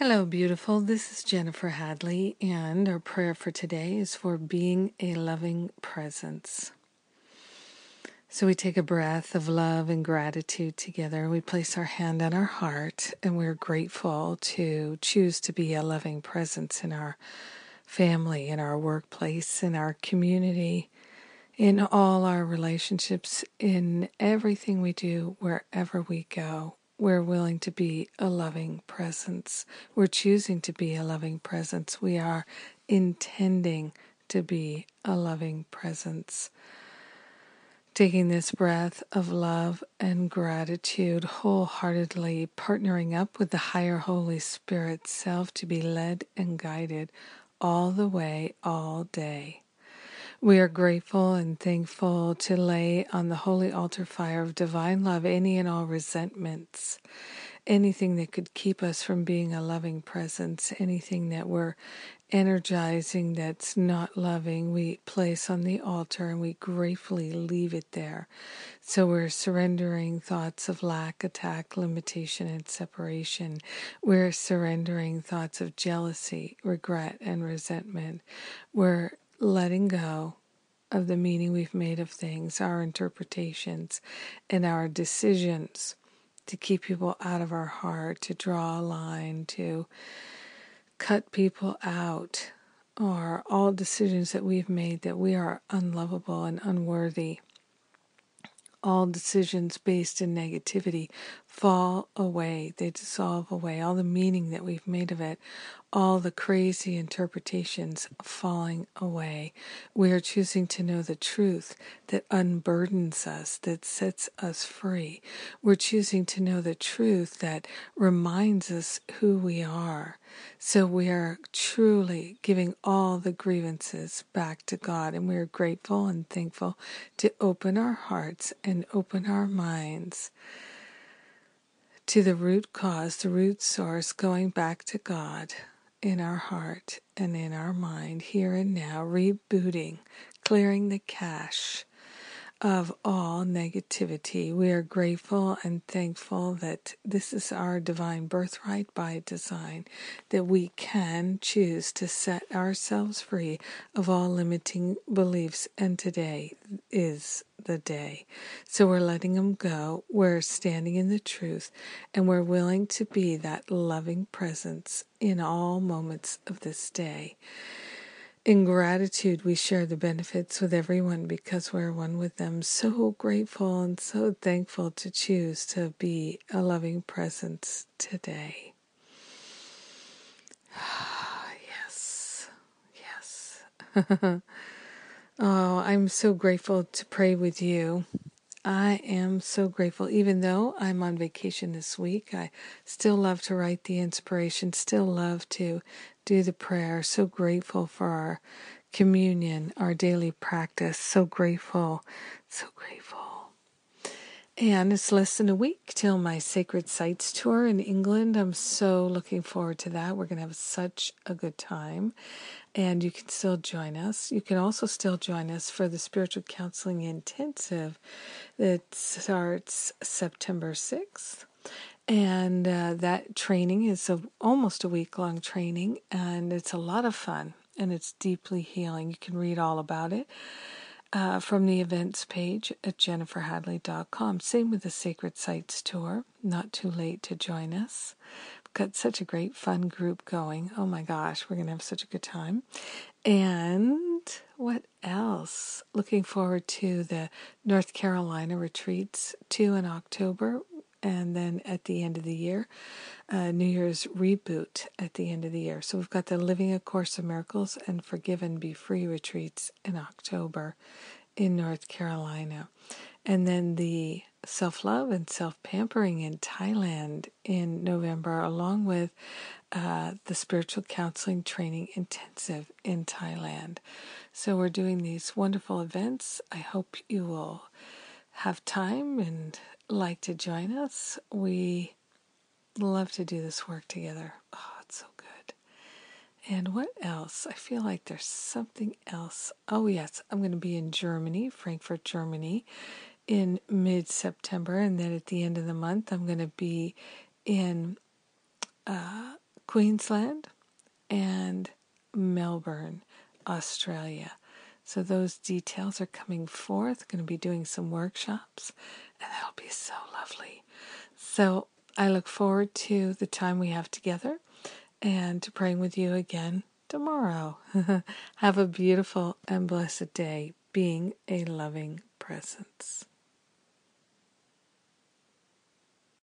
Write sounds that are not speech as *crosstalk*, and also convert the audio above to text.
Hello, beautiful. This is Jennifer Hadley, and our prayer for today is for being a loving presence. So we take a breath of love and gratitude together. We place our hand on our heart, and we're grateful to choose to be a loving presence in our family, in our workplace, in our community, in all our relationships, in everything we do, wherever we go we're willing to be a loving presence. We're choosing to be a loving presence. We are intending to be a loving presence. Taking this breath of love and gratitude, wholeheartedly partnering up with the higher Holy Spirit self to be led and guided all the way, all day. We are grateful and thankful to lay on the holy altar fire of divine love any and all resentments, anything that could keep us from being a loving presence, anything that we're energizing that's not loving, we place on the altar and we gratefully leave it there. So we're surrendering thoughts of lack, attack, limitation, and separation. We're surrendering thoughts of jealousy, regret, and resentment. We're letting go of the meaning we've made of things, our interpretations, and our decisions to keep people out of our heart, to draw a line, to cut people out, or all decisions that we've made that we are unlovable and unworthy all decisions based in negativity fall away. They dissolve away. All the meaning that we've made of it, all the crazy interpretations falling away. We are choosing to know the truth that unburdens us, that sets us free. We're choosing to know the truth that reminds us who we are. So we are truly giving all the grievances back to God, and we are grateful and thankful to open our hearts and open our minds to the root cause, the root source, going back to God in our heart and in our mind, here and now, rebooting, clearing the cache of all negativity. We are grateful and thankful that this is our divine birthright by design, that we can choose to set ourselves free of all limiting beliefs, and today is the day. So we're letting them go. We're standing in the truth, and we're willing to be that loving presence in all moments of this day. In gratitude, we share the benefits with everyone because we're one with them. So grateful and so thankful to choose to be a loving presence today. *sighs* yes, yes. *laughs* oh, I'm so grateful to pray with you. I am so grateful. Even though I'm on vacation this week, I still love to write the inspiration, still love to do the prayer. So grateful for our communion, our daily practice. So grateful, so grateful. And it's less than a week till my Sacred Sites tour in England. I'm so looking forward to that. We're going to have such a good time. And you can still join us. You can also still join us for the Spiritual Counseling Intensive that starts September 6th. And uh, that training is a, almost a week long training, and it's a lot of fun and it's deeply healing. You can read all about it uh, from the events page at jenniferhadley.com. Same with the Sacred Sites Tour. Not too late to join us. Got such a great, fun group going. Oh my gosh, we're going to have such a good time. And what else? Looking forward to the North Carolina retreats, two in October, and then at the end of the year, uh, New Year's reboot at the end of the year. So we've got the Living a Course of Miracles and Forgive and Be Free retreats in October in North Carolina. And then the self love and self pampering in Thailand in November, along with uh, the spiritual counseling training intensive in Thailand. So we're doing these wonderful events. I hope you will have time and like to join us, we love to do this work together. Oh, it's so good. And what else? I feel like there's something else. Oh, yes, I'm going to be in Germany, Frankfurt, Germany, in mid September. And then at the end of the month, I'm going to be in uh, Queensland, and Melbourne, Australia. So those details are coming forth. Going to be doing some workshops, and that'll be so lovely. So I look forward to the time we have together and to praying with you again tomorrow. *laughs* have a beautiful and blessed day being a loving presence.